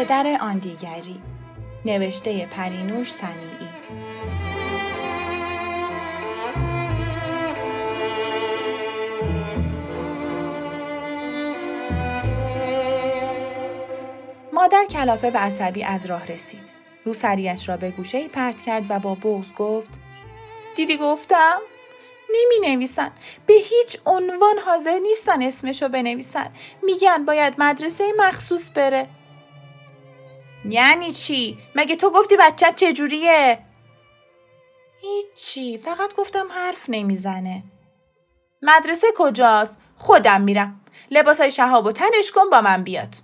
پدر آن دیگری نوشته پرینوش سنیعی مادر کلافه و عصبی از راه رسید. رو سریش را به گوشه پرت کرد و با بغز گفت دیدی گفتم؟ نمی نویسن. به هیچ عنوان حاضر نیستن اسمشو بنویسن. میگن باید مدرسه مخصوص بره. یعنی چی؟ مگه تو گفتی بچت چجوریه؟ هیچی فقط گفتم حرف نمی‌زنه. مدرسه کجاست؟ خودم میرم. لباسای شهاب و تنش کن با من بیاد.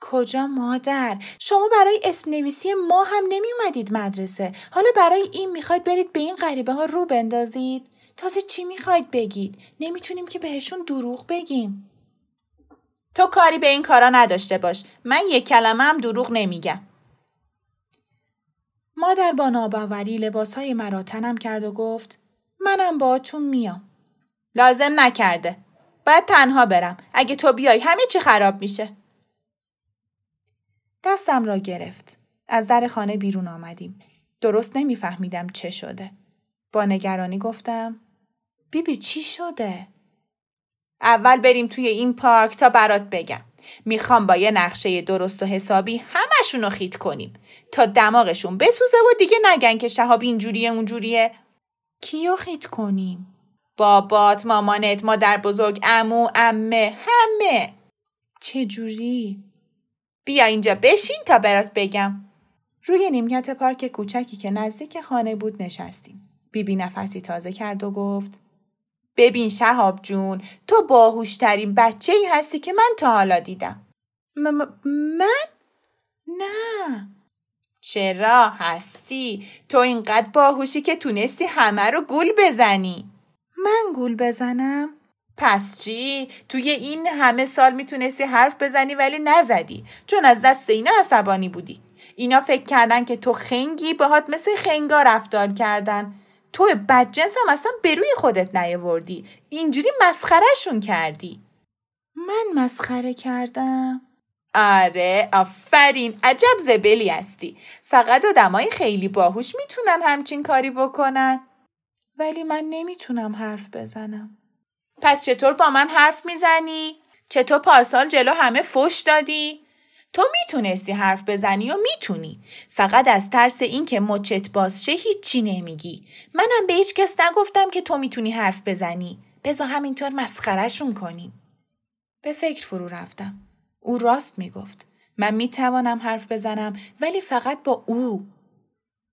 کجا مادر؟ شما برای اسم نویسی ما هم نمی اومدید مدرسه. حالا برای این می‌خواید برید به این غریبه ها رو بندازید؟ تازه چی می‌خواید بگید؟ نمی‌تونیم که بهشون دروغ بگیم. تو کاری به این کارا نداشته باش. من یک کلمه هم دروغ نمیگم. مادر با ناباوری لباس های مرا تنم کرد و گفت منم باهاتون میام. لازم نکرده. باید تنها برم. اگه تو بیای همه چی خراب میشه. دستم را گرفت. از در خانه بیرون آمدیم. درست نمیفهمیدم چه شده. با نگرانی گفتم بیبی چی شده؟ اول بریم توی این پارک تا برات بگم. می‌خوام با یه نقشه درست و حسابی همشون رو خیت کنیم تا دماغشون بسوزه و دیگه نگن که شهاب اینجوریه اونجوریه. کیو خیت کنیم؟ بابات، مامانت، مادر بزرگ، امو، امه، همه. چجوری؟ بیا اینجا بشین تا برات بگم. روی نیمکت پارک کوچکی که نزدیک خانه بود نشستیم. بیبی نفسی تازه کرد و گفت ببین شهاب جون تو باهوشترین بچه ای هستی که من تا حالا دیدم. من؟ نه. چرا هستی؟ تو اینقدر باهوشی که تونستی همه رو گول بزنی. من گول بزنم؟ پس چی؟ توی این همه سال می‌تونستی حرف بزنی ولی نزدی چون از دست اینا عصبانی بودی. اینا فکر کردن که تو خنگی باهات مثل خنگا رفتار کردن. تو بدجنس هم اصلا به روی خودت نیاوردی. اینجوری مسخرهشون کردی. من مسخره کردم؟ آره آفرین عجب زبلی هستی فقط آدمای خیلی باهوش می‌تونن همچین کاری بکنن ولی من نمی‌تونم حرف بزنم پس چطور با من حرف می‌زنی؟ چطور پارسال جلو همه فش دادی؟ تو می‌تونستی حرف بزنی و می‌تونی. فقط از ترس اینکه مچت باز شه هیچی نمیگی. منم به هیچ کس نگفتم که تو می‌تونی حرف بزنی. بزا همینطور مسخرشون کنیم. به فکر فرو رفتم. او راست می‌گفت. من می‌توانم حرف بزنم ولی فقط با او.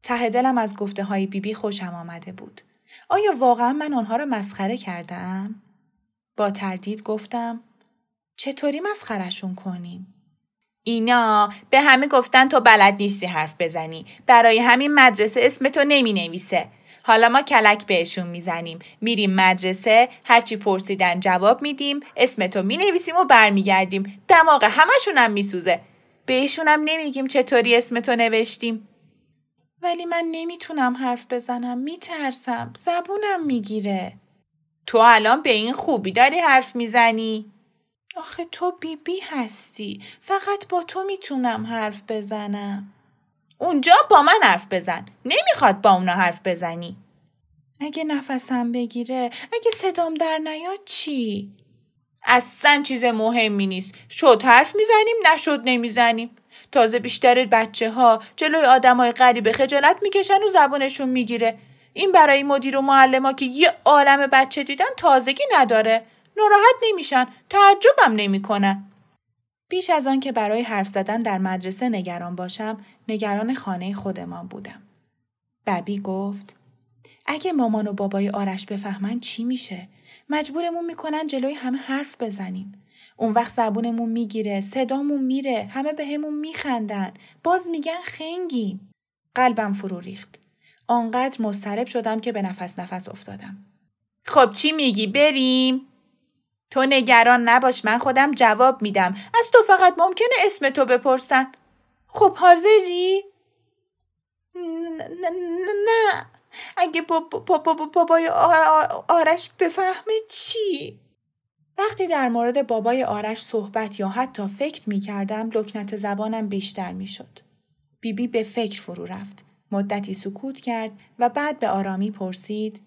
ته دلم از گفته های بیبی خوشم آمده بود. آیا واقعا من آنها را مسخره کردم؟ با تردید گفتم چطوری مسخرشون کنیم؟ اینا به همه گفتن تو بلد نیستی حرف بزنی. برای همین مدرسه اسم تو نمی نویسه. حالا ما کلک بهشون می‌زنیم. میریم مدرسه هرچی پرسیدن جواب میدیم اسم تو می نویسیم و برمیگردیم. دماغ همشون هم میسوزه. بهشون هم نمیگیم چطوری اسم تو نوشتیم. ولی من نمی‌تونم حرف بزنم میترسم زبونم می‌گیره. تو الان به این خوبی داری حرف می‌زنی؟ آخه تو بیبی بی هستی. فقط با تو می‌تونم حرف بزنم. اونجا با من حرف بزن. نمی‌خواد با اونا حرف بزنی. اگه نفسم بگیره، اگه صدام در نیاد چی؟ اصلا چیز مهمی نیست. شد حرف می‌زنیم نشد نمی‌زنیم. تازه بیشتر بچه ها جلوی آدم های غریب خجالت می‌کشن و زبانشون می‌گیره. این برای مدیر و معلم ها که یه عالم بچه دیدن تازگی نداره ناراحت نمیشن. تعجبم نمی‌کنن. بیش از آن که برای حرف زدن در مدرسه نگران باشم نگران خانه خودمان بودم. ببی گفت اگه مامان و بابای آرش بفهمن چی میشه؟ مجبورمون می‌کنن جلوی همه حرف بزنیم. اون وقت زبونمون می‌گیره صدامون میره همه به همون میخندن. باز میگن خنگیم. قلبم فرو ریخت. آنقدر مضطرب شدم که به نفس نفس افتادم. خب چی میگی؟ بریم. تو نگران نباش من خودم جواب میدم از تو فقط ممکنه اسم تو بپرسن خب حاضری؟ نه اگه بابای آرش بفهمه چی؟ وقتی در مورد بابای آرش صحبت یا حتی فکر می کردم لکنت زبانم بیشتر می شد. بیبی به فکر فرو رفت. مدتی سکوت کرد و بعد به آرامی پرسید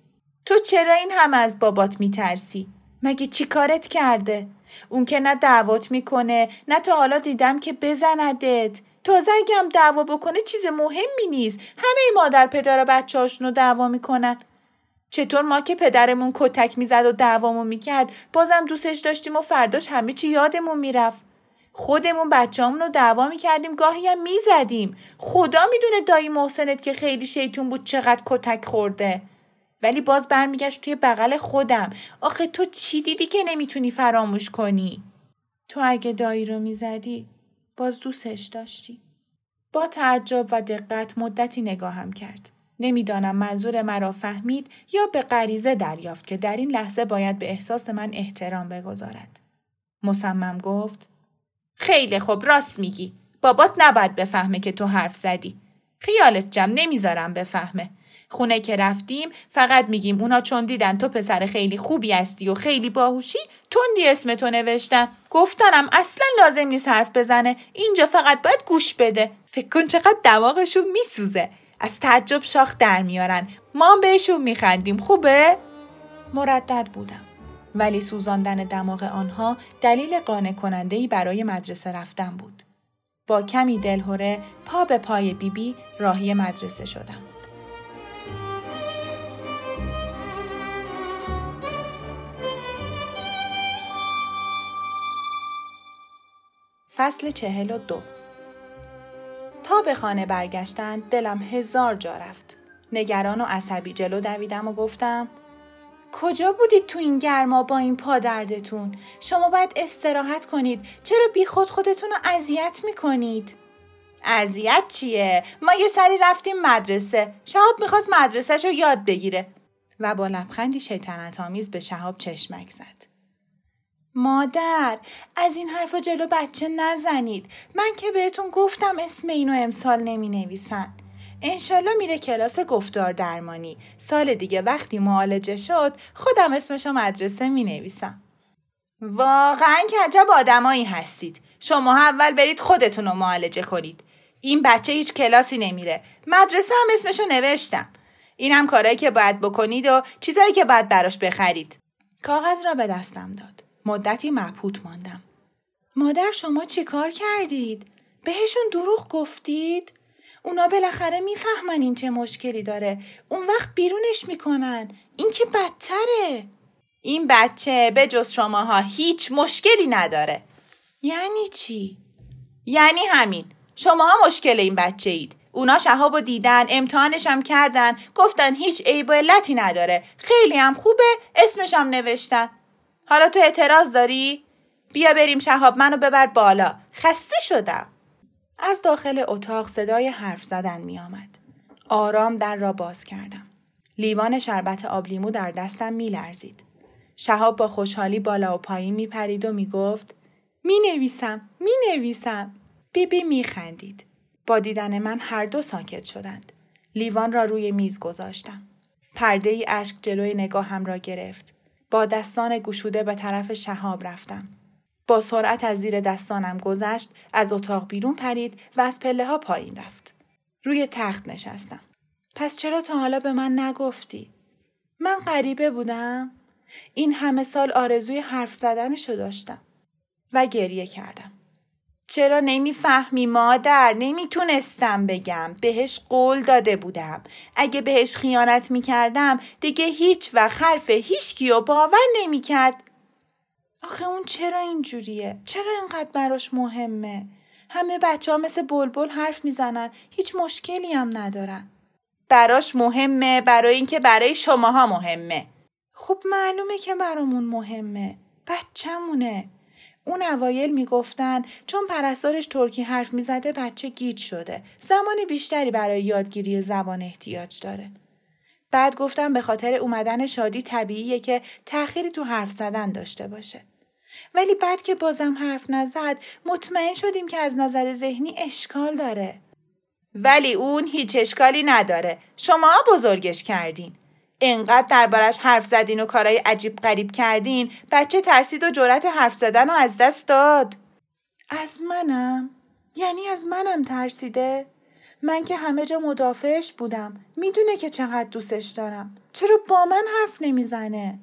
تو چرا این هم از بابات می ترسی؟ مگه چی کارت کرده؟ اون که نه دعوت می‌کنه نه تا حالا دیدم که بزندت. تازه اگه هم دعوا بکنه چیز مهمی نیست. همه مادر پدر بچه هاشونو دعوا می‌کنن. چطور ما که پدرمون کتک می‌زد و دعوامون می‌کرد بازم دوستش داشتیم و فرداش همه چی یادمون می‌رفت. خودمون بچه‌مون رو دعوا می‌کردیم گاهی هم می‌زدیم. خدا می‌دونه دایی محسنت که خیلی شیطون بود چقدر کتک خورده. ولی باز برمیگشت توی بغل خودم. آخه تو چی دیدی که نمی‌تونی فراموش کنی؟ تو اگه دایی رو می‌زدی باز دوستش داشتی. با تعجب و دقت مدتی نگاهم کرد. نمی‌دانم منظور مرا فهمید یا به غریزه دریافت که در این لحظه باید به احساس من احترام بگذارد. مصمم گفت خیلی خوب راست میگی. بابات نباید بفهمه که تو حرف زدی. خیالت جمع نمی‌ذارم بفهمه. خونه که رفتیم فقط میگیم اونا چون دیدن تو پسر خیلی خوبی هستی و خیلی باهوشی تندی اسم تو نوشتن. گفتنم اصلا لازم نیست حرف بزنه. اینجا فقط باید گوش بده. فکر کن چقدر دماغشون میسوزه. از تعجب شاخ در میارن. ما بهشون میخندیم. خوبه؟ مردد بودم. ولی سوزاندن دماغ آنها دلیل قانع کننده برای مدرسه رفتن بود. با کمی دلهوره پا به پای بیبی بی راهی مدرسه شدم. فصل چهل و دو تا به خانه برگشتن دلم هزار جا رفت. نگران و عصبی جلو دویدم و گفتم کجا بودید تو این گرما با این پادردتون؟ شما باید استراحت کنید. چرا بی خود خودتون رو اذیت می‌کنید؟ اذیت چیه؟ ما یه سری رفتیم مدرسه. شهاب می‌خواست مدرسهش رو یاد بگیره. و با لبخندی شیطنت آمیز به شهاب چشمک زد. مادر از این حرفا جلو بچه نزنید. من که بهتون گفتم اسم اینو امسال نمی نویسن انشالله میره کلاس گفتار درمانی. سال دیگه وقتی معالجه شد خودم اسمشو مدرسه می نویسم واقعا که عجب آدمایی هستید. شما اول برید خودتون رو معالجه کنید. این بچه هیچ کلاسی نمیره. مدرسه هم اسمشو نوشتم. این هم کارهایی که باید بکنید و چیزهایی که باید براش بخرید. کاغذ را به دستم داد. مدتی مبهوت ماندم. مادر شما چی کار کردید؟ بهشون دروغ گفتید؟ اونا بالاخره می‌فهمن این چه مشکلی داره. اون وقت بیرونش می‌کنن. این که بدتره. این بچه به جز شماها هیچ مشکلی نداره. یعنی چی؟ یعنی همین. شماها مشکل این بچه اید. اونا شهاب دیدن امتحانش هم کردن گفتن هیچ عیب و نداره خیلی هم خوبه اسمش هم نوشتن حالا تو اعتراض داری؟ بیا بریم شهاب منو ببر بالا خسته شدم از داخل اتاق صدای حرف زدن می آمد. آرام در را باز کردم. لیوان شربت آبلیمو در دستم می لرزید. شهاب با خوشحالی بالا و پایین می پرید و می گفت می نویسم می نویسم. بیبی می خندید. با دیدن من هر دو ساکت شدند. لیوان را روی میز گذاشتم. پرده ای اشک جلوی نگاهم را گرفت. با دستان گشوده به طرف شهاب رفتم. با سرعت از زیر دستانم گذشت، از اتاق بیرون پرید و از پله ها پایین رفت. روی تخت نشستم. پس چرا تا حالا به من نگفتی؟ من غریبه بودم؟ این همه سال آرزوی حرف زدنشو داشتم. و گریه کردم. چرا نمی‌فهمی مادر نمی‌تونستم بگم بهش قول داده بودم اگه بهش خیانت می‌کردم دیگه هیچ و حرف هیچ کیو باور نمی‌کرد آخه اون چرا اینجوریه؟ چرا اینقدر براش مهمه؟ همه بچه ها مثل بلبل حرف می‌زنن هیچ مشکلی هم ندارن. براش مهمه برای اینکه برای شماها مهمه. خب معلومه که برامون مهمه. بچهمونه. اون اوایل می‌گفتن چون پرستارش ترکی حرف می‌زده بچه گیج شده. زمان بیشتری برای یادگیری زبان احتیاج داره. بعد گفتم به خاطر اومدن شادی طبیعیه که تأخیری تو حرف زدن داشته باشه. ولی بعد که بازم حرف نزد مطمئن شدیم که از نظر ذهنی اشکال داره. ولی اون هیچ اشکالی نداره. شما بزرگش کردین. انقدر دربارش حرف زدین و کارای عجیب غریب کردین بچه ترسید و جرأت حرف زدن رو از دست داد. از منم؟ یعنی از منم ترسیده؟ من که همه جا مدافعش بودم. می‌دونه که چقدر دوستش دارم. چرا با من حرف نمی‌زنه؟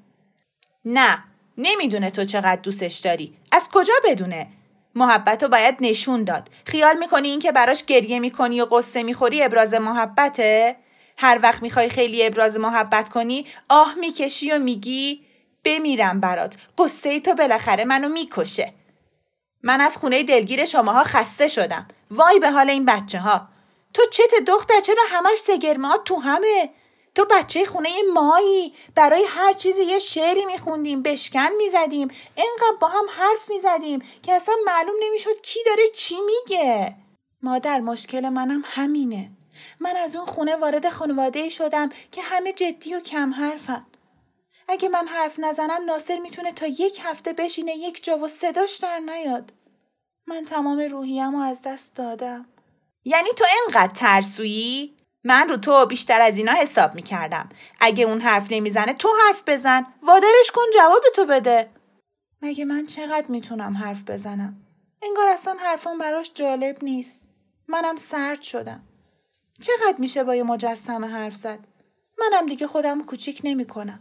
نه نمی‌دونه تو چقدر دوستش داری. از کجا بدونه؟ محبت رو باید نشون داد. خیال می‌کنی این که براش گریه می‌کنی و قصه می‌خوری ابراز محبته؟ هر وقت می‌خوای خیلی ابراز محبت کنی آه می‌کشی و میگی بمیرم برات. قصه تو بالاخره منو می‌کشه. من از خونه دلگیر شماها خسته شدم. وای به حال این بچه ها تو چت دختر چرا همش سگرمات تو همه؟ تو بچه خونه مایی. برای هر چیزی یه شعری میخوندیم بشکن می‌زدیم. اینقدر با هم حرف می‌زدیم که اصلا معلوم نمی‌شد کی داره چی میگه. مادر مشکل منم همینه. من از اون خونه وارد خانواده شدم که همه جدی و کم حرفن. اگه من حرف نزنم ناصر می‌تونه تا یک هفته بشینه یک جا و صداش در نیاد. من تمام روحیم رو از دست دادم. یعنی تو انقدر ترسویی؟ من رو تو بیشتر از اینا حساب می‌کردم. اگه اون حرف نمی‌زنه تو حرف بزن. وادرش کن جواب تو بده. مگه من چقدر می‌تونم حرف بزنم؟ انگار اصلا حرفان براش جالب نیست. منم سرد شدم. چقدر میشه با یه مجسمه حرف زد؟ منم دیگه خودم کوچیک نمی‌کنم.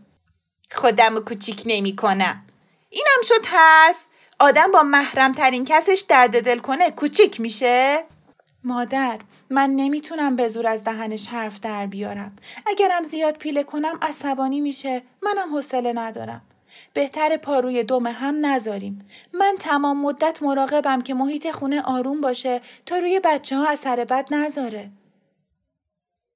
خودم کوچیک نمی‌کنم. اینم شد حرف. آدم با محرم ترین کسش درد دل کنه کوچیک میشه؟ مادر من نمی‌تونم به زور از دهنش حرف در بیارم. اگرم زیاد پیله کنم عصبانی میشه. منم حوصله ندارم. بهتر پاروی دوم هم نذاریم. من تمام مدت مراقبم که محیط خونه آروم باشه تا روی بچه ها اثر بد نذاره.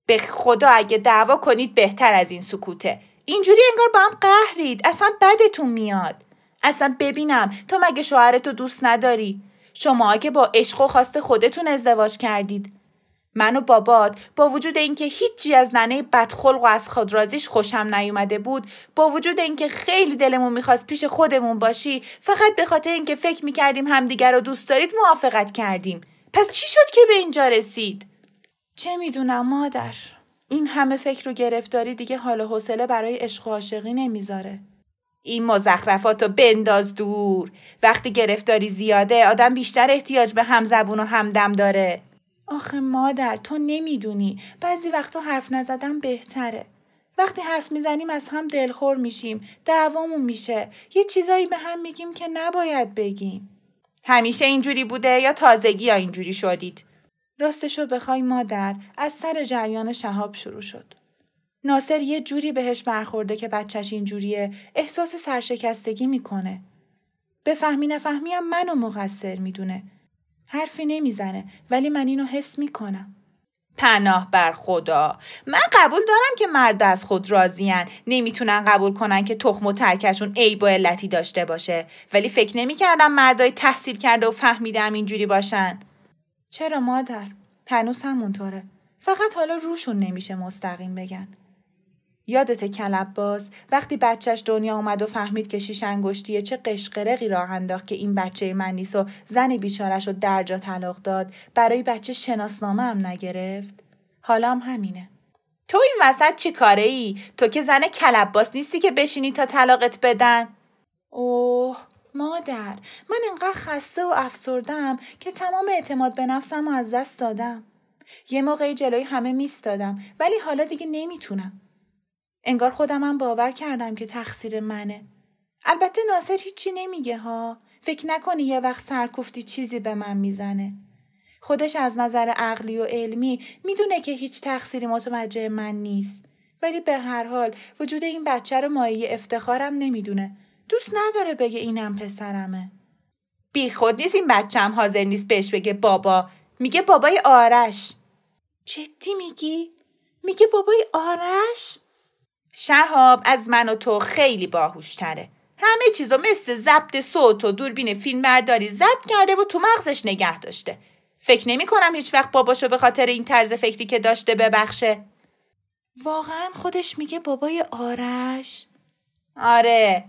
به خدا اگه دعوا کنید بهتر از این سکوته. اینجوری انگار با هم قهرید. اصلا بدتون میاد. اصلا ببینم تو مگه شوهرتو دوست نداری؟ شما که با عشق و خواست خودتون ازدواج کردید. من و بابات با وجود اینکه هیچی از ننه بدخلق و از خودرازیش خوشم نیومده بود با وجود اینکه خیلی دلمون می‌خواست پیش خودمون باشی فقط به خاطر اینکه فکر می‌کردیم همدیگر رو دوست دارید موافقت کردیم. پس چی شد که به اینجا رسید؟ چه می‌دونم مادر؟ این همه فکر و گرفتاری دیگه حال و حوصله برای عشق و عاشقی نمی‌ذاره. این مزخرفات رو بنداز دور. وقتی گرفتاری زیاده آدم بیشتر احتیاج به همزبون و همدم داره. آخه مادر تو نمی‌دونی. بعضی وقتا حرف نزدن بهتره. وقتی حرف می‌زنیم از هم دلخور میشیم. دعوامون میشه. یه چیزایی به هم میگیم که نباید بگیم. همیشه اینجوری بوده یا تازگی یا اینجوری شدید؟ راستشو بخوای مادر از سر جریان شهاب شروع شد. ناصر یه جوری بهش برخورده که بچهش اینجوریه احساس سرشکستگی می‌کنه. بفهمی نفهمی هم منو مقصر می‌دونه. حرفی نمی‌زنه ولی من اینو حس می‌کنم. پناه بر خدا من قبول دارم که مرد از خود راضیان نمی‌تونن قبول کنن که تخم و ترکشون عیب و علتی داشته باشه ولی فکر نمی‌کردم مردای تحصیل کرده و فهمیدم اینجوری باشن چرا مادر؟ هنوز همونطوره. فقط حالا روشون نمیشه مستقیم بگن. یادت کلب باز وقتی بچهش دنیا اومد و فهمید که شیش انگشتیه چه قشقرقی راه انداخت که این بچه من نیست و زن بیچارش رو درجا طلاق داد برای بچه شناسنامه هم نگرفت حالا هم همینه تو این وسط چی کاره ای؟ تو که زن کلب باز نیستی که بشینی تا طلاقت بدن؟ اوه مادر من انقدر خسته و افسردم که تمام اعتماد به نفسم رو از دست دادم. یه موقعی جلوی همه میستادم ولی حالا دیگه نمی‌تونم. انگار خودمم باور کردم که تقصیر منه. البته ناصر هیچی نمیگه ها. فکر نکنی یه وقت سرکفتی چیزی به من می‌زنه. خودش از نظر عقلی و علمی می‌دونه که هیچ تقصیری متوجه من نیست. ولی به هر حال وجود این بچه رو مایه افتخارم نمی‌دونه. دوست نداره بگه اینم پسرمه. بی خود نیست این بچم حاضر نیست بهش بگه بابا. میگه بابای آرش. جدی میگی؟ میگه بابای آرش؟ شهاب از من و تو خیلی باهوشتره. همه چیزو مثل ضبط صوت و دوربین فیلم برداری ضبط کرده و تو مغزش نگه داشته. فکر نمی کنم هیچ وقت باباشو به خاطر این طرز فکری که داشته ببخشه. واقعا خودش میگه بابای آرش؟ آره.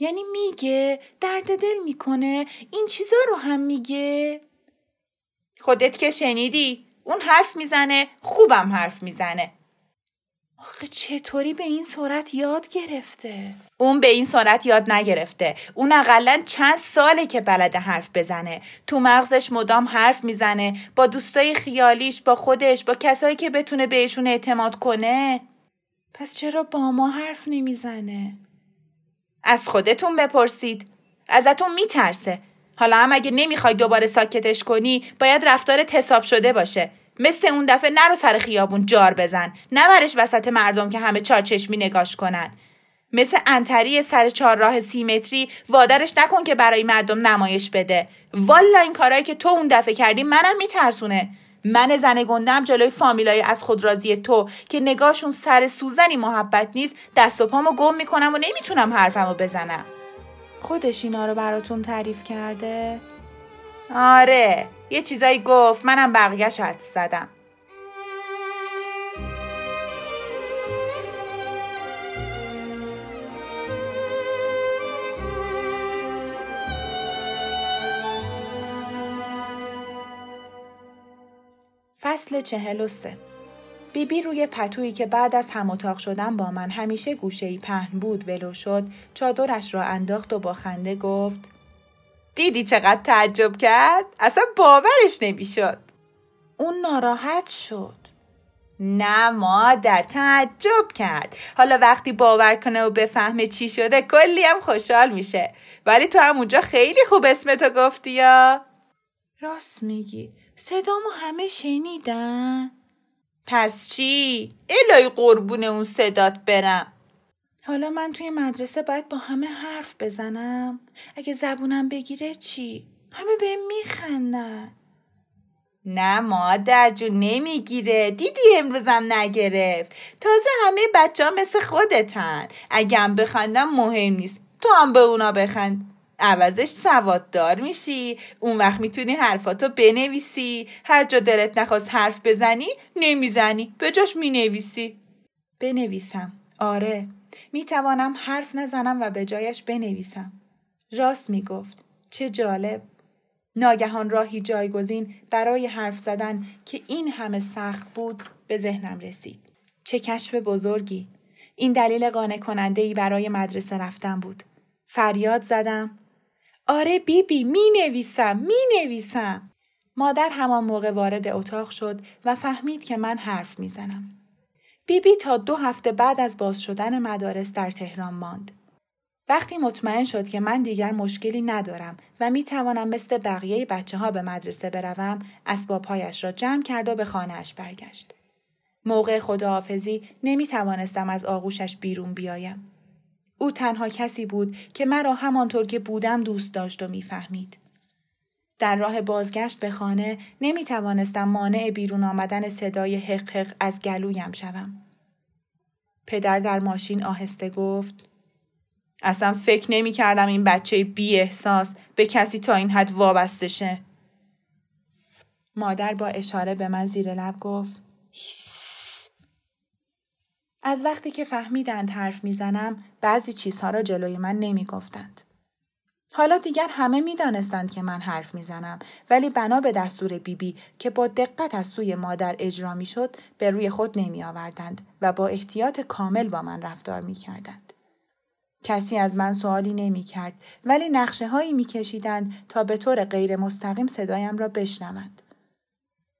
یعنی میگه درد دل می‌کنه این چیزا رو هم میگه خودت که شنیدی اون حرف می‌زنه خوبم حرف می‌زنه آخه چطوری به این صورت یاد گرفته؟ اون به این صورت یاد نگرفته. اون اقلا چند ساله که بلده حرف بزنه. تو مغزش مدام حرف می‌زنه. با دوستای خیالیش، با خودش، با کسایی که بتونه بهشون اعتماد کنه. پس چرا با ما حرف نمی‌زنه؟ از خودتون بپرسید. ازتون میترسه. حالا هم اگه نمی‌خوای دوباره ساکتش کنی باید رفتارت حساب شده باشه. مثل اون دفعه نرو سر خیابون جار بزن. نبرش وسط مردم که همه چارچشمی نگاش کنن. مثل انتری سر چهارراه سی متری وادرش نکن که برای مردم نمایش بده. والا این کارهایی که تو اون دفعه کردی منم میترسونه. من زن گندم جلوی فامیلای از خود راضی تو که نگاهشون سر سوزنی محبت نیست دست و پامو گم می‌کنم و نمی‌تونم حرفمو بزنم خودش اینا رو براتون تعریف کرده؟ آره یه چیزایی گفت منم بقیهش حد زدم فصل چهل و سه بیبی روی پتویی که بعد از هم اتاق شدن با من همیشه گوشه پهن بود ولو شد چادرش را انداخت و با خنده گفت دیدی چقدر تعجب کرد؟ اصلا باورش نمی‌شد. اون ناراحت شد. نه مادر تعجب کرد حالا وقتی باور کنه و بفهمه چی شده کلی هم خوشحال میشه ولی تو همونجا خیلی خوب اسمتو گفتی یا راست میگی صدامو همه شنیدن. پس چی؟ الهی قربون اون صدات برم. حالا من توی مدرسه باید با همه حرف بزنم. اگه زبونم بگیره چی؟ همه به میخندن. نه مادر جون نمی‌گیره. دیدی امروزم نگرفت. تازه همه بچه ها مثل خودتن. اگه هم بخندم مهم نیست. تو هم به اونا بخند. عوضش سواددار میشی اون وقت می‌تونی حرفاتو بنویسی هر جا دلت نخواست حرف بزنی نمی‌زنی به جاش می‌نویسی بنویسم آره می توانم حرف نزنم و به جایش بنویسم. راست می گفت. چه جالب. ناگهان راهی جایگزین برای حرف زدن که این همه سخت بود به ذهنم رسید. چه کشف بزرگی. این دلیل قانع کننده ای برای مدرسه رفتن بود. فریاد زدم. آره بیبی می نویسم می نویسم. مادر همان موقع وارد اتاق شد و فهمید که من حرف می‌زنم. بیبی بی تا دو هفته بعد از باز شدن مدارس در تهران ماند. وقتی مطمئن شد که من دیگر مشکلی ندارم و می توانم مثل بقیه بچه ها به مدرسه بروم، اسبابهایش را جمع کرد و به خانهاش برگشت. موقع خداحافظی نمی توانستم از آغوشش بیرون بیایم. او تنها کسی بود که مرا همانطور که بودم دوست داشت و می‌فهمید. در راه بازگشت به خانه نمی توانستم مانع بیرون آمدن صدای حق حق از گلویم شوم. پدر در ماشین آهسته گفت اصلا فکر نمی کردم این بچه بی احساس به کسی تا این حد وابسته شه. مادر با اشاره به من زیر لب گفت از وقتی که فهمیدند حرف می‌زنم بعضی چیزها را جلوی من نمی گفتند. حالا دیگر همه می دانستند که من حرف می‌زنم ولی بنا به دستور بیبی بی که با دقت از سوی مادر اجرا می شد به روی خود نمی آوردند و با احتیاط کامل با من رفتار می کردند. کسی از من سوالی نمی کرد ولی نقشه هایی می کشیدند تا به طور غیر مستقیم صدایم را بشنوند.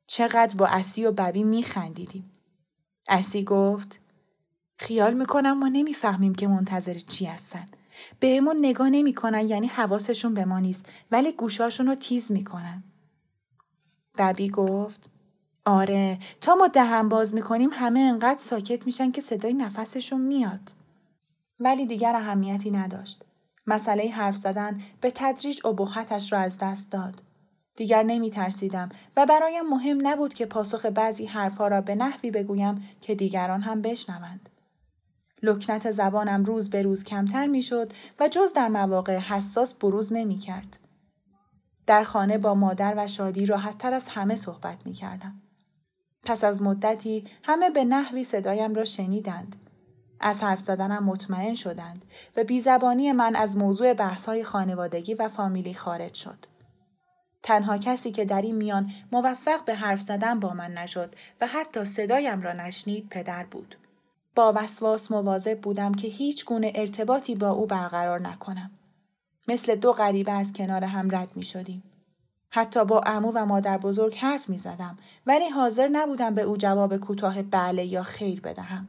چقدر با اسی و ببی می خندیدیم. اسی گفت خیال می‌کنم ما نمی‌فهمیم که منتظر چی هستند. بهمون نگاه نمی‌کنن یعنی حواسشون به ما نیست ولی گوشاشون رو تیز می‌کنن. ببی گفت آره تا ما دهن باز می‌کنیم همه انقدر ساکت میشن که صدای نفسشون میاد. ولی دیگر اهمیتی نداشت. مسئله حرف زدن به تدریج ابهتش را از دست داد. دیگر نمی ترسیدم و برایم مهم نبود که پاسخ بعضی حرفها را به نحوی بگویم که دیگران هم بشنوند. لکنت زبانم روز به روز کمتر می شد و جز در مواقع حساس بروز نمی کرد. در خانه با مادر و شادی راحتتر از همه صحبت می کردم. پس از مدتی همه به نحوی صدایم را شنیدند. از حرف زدنم مطمئن شدند و بیزبانی من از موضوع بحثهای خانوادگی و فامیلی خارج شد. تنها کسی که در این میان موفق به حرف زدن با من نشد و حتی صدایم را نشنید پدر بود. با وسواس مواظب بودم که هیچ گونه ارتباطی با او برقرار نکنم. مثل دو غریبه از کنار هم رد می شدیم. حتی با امو و مادر بزرگ حرف می زدم ولی حاضر نبودم به او جواب کوتاه بله یا خیر بدهم.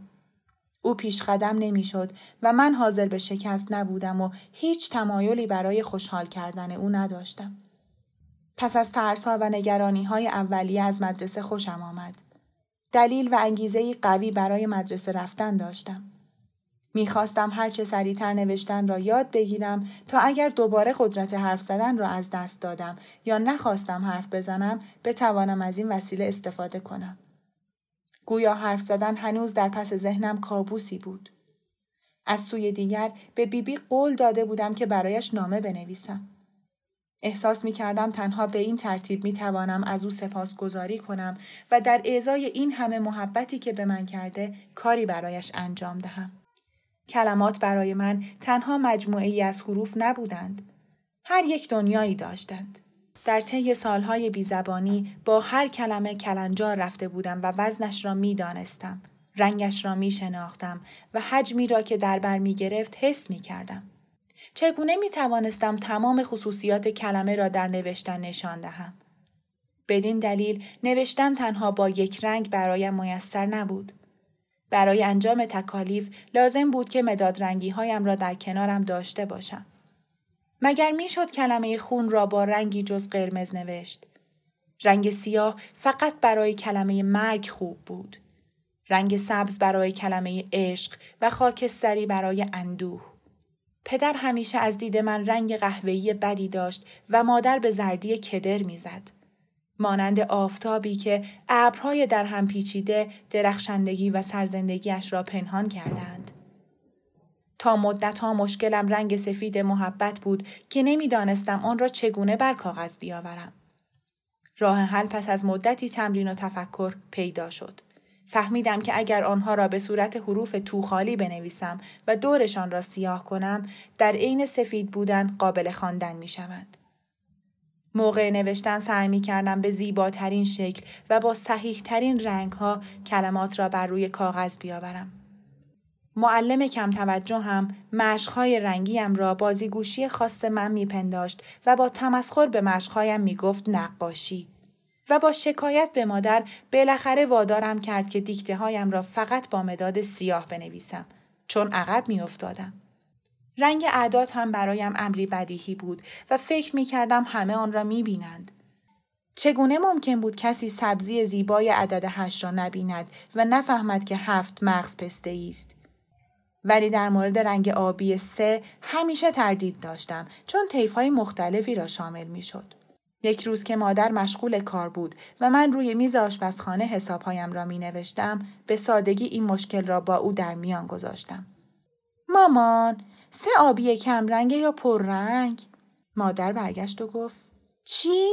او پیش قدم نمی شد و من حاضر به شکست نبودم و هیچ تمایلی برای خوشحال کردن او نداشتم. پس از ترسها و نگرانی های اولیه از مدرسه خوشم آمد. دلیل و انگیزه قوی برای مدرسه رفتن داشتم. می‌خواستم هرچه سریعتر نوشتن را یاد بگیرم تا اگر دوباره قدرت حرف زدن را از دست دادم یا نخواستم حرف بزنم بتوانم از این وسیله استفاده کنم. گویا حرف زدن هنوز در پس ذهنم کابوسی بود. از سوی دیگر به بیبی بی قول داده بودم که برایش نامه بنویسم. احساس می کردم تنها به این ترتیب می توانم از او گذاری کنم و در اعضای این همه محبتی که به من کرده کاری برایش انجام دهم. کلمات برای من تنها مجموعه ای از حروف نبودند. هر یک دنیایی داشتند. در طی سالهای بیزبانی با هر کلمه کلنجار رفته بودم و وزنش را می دانستم. رنگش را می شناختم و حجمی را که در بر می گرفت حس می کردم. چگونه می توانستم تمام خصوصیات کلمه را در نوشتن نشان دهم؟ بدین دلیل نوشتن تنها با یک رنگ برایم میسر نبود. برای انجام تکالیف لازم بود که مداد رنگی هایم را در کنارم داشته باشم. مگر می‌شد کلمه خون را با رنگی جز قرمز نوشت؟ رنگ سیاه فقط برای کلمه مرگ خوب بود. رنگ سبز برای کلمه عشق و خاکستری برای اندوه. پدر همیشه از دید من رنگ قهوه‌ای بدی داشت و مادر به زردی کدر می‌زد. مانند آفتابی که ابرهای در هم پیچیده درخشندگی و سرزندگیش را پنهان کردند. تا مدت ها مشکلم رنگ سفید محبت بود که نمی‌دانستم آن را چگونه بر کاغذ بیاورم. راه حل پس از مدتی تمرین و تفکر پیدا شد. فهمیدم که اگر آنها را به صورت حروف توخالی بنویسم و دورشان را سیاه کنم در عین سفید بودن قابل خواندن می شوند. موقع نوشتن سعی می کردم به زیباترین شکل و با صحیح ترین رنگ ها کلمات را بر روی کاغذ بیاورم. معلم کم توجه هم مشقهای رنگیم را بازیگوشی خاص من میپنداشت و با تمسخر به مشقهایم می‌گفت نقاشی و با شکایت به مادر بالاخره وادارم کرد که دیکته هایم را فقط با مداد سیاه بنویسم چون عقب میافتادم. رنگ اعداد هم برایم امری بدیهی بود و فکر می کردم همه آن را می بینند. چگونه ممکن بود کسی سبزی زیبای عدد هشت را نبیند و نفهمد که هفت مغز پسته است؟ ولی در مورد رنگ آبی سه همیشه تردید داشتم چون های مختلفی را شامل می شد. یک روز که مادر مشغول کار بود و من روی میز آشپزخانه حسابهایم را می نوشتم به سادگی این مشکل را با او در میان گذاشتم. مامان سه آبی کم رنگ یا پررنگ؟ مادر برگشت و گفت چی؟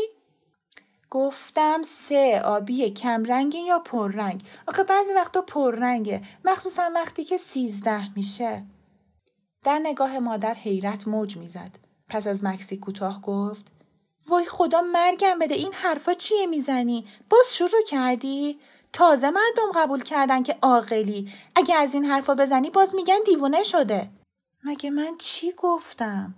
گفتم سه آبی کمرنگ یا پررنگ آخه بعضی وقتا پررنگه مخصوصا وقتی که سیزده میشه در نگاه مادر حیرت موج می‌زد پس از مکسی کوتاه گفت وای خدا مرگم بده این حرفا چیه می‌زنی؟ باز شروع کردی؟ تازه مردم قبول کردن که عاقلی. اگه از این حرفا بزنی باز میگن دیوونه شده. مگه من چی گفتم؟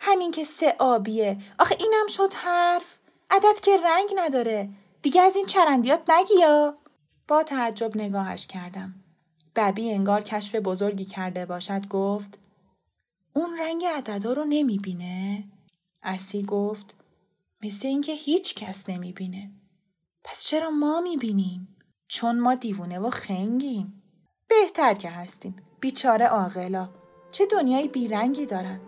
همین که سه آبیه. آخه اینم شد حرف. عدد که رنگ نداره. دیگه از این چرندیات نگیا با تعجب نگاهش کردم. ببی انگار کشف بزرگی کرده باشد گفت اون رنگ عددا رو نمی‌بینه؟ اسی گفت مثل اینکه هیچ کس نمی‌بینه. پس چرا ما می‌بینیم؟ چون ما دیوونه و خنگیم. بهتر که هستیم. بیچاره عاقلا. چه دنیای بیرنگی دارن.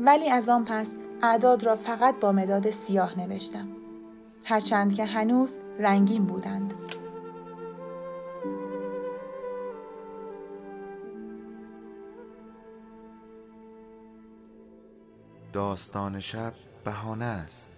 ولی از آن پس اعداد را فقط با مداد سیاه نوشتم. هرچند که هنوز رنگین بودند. داستان شب بهانه است.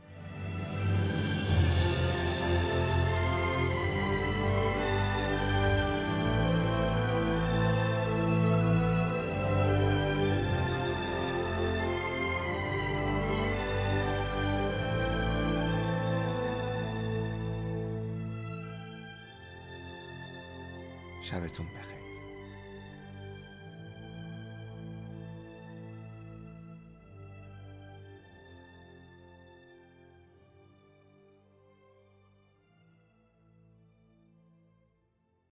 شبتون بخیر.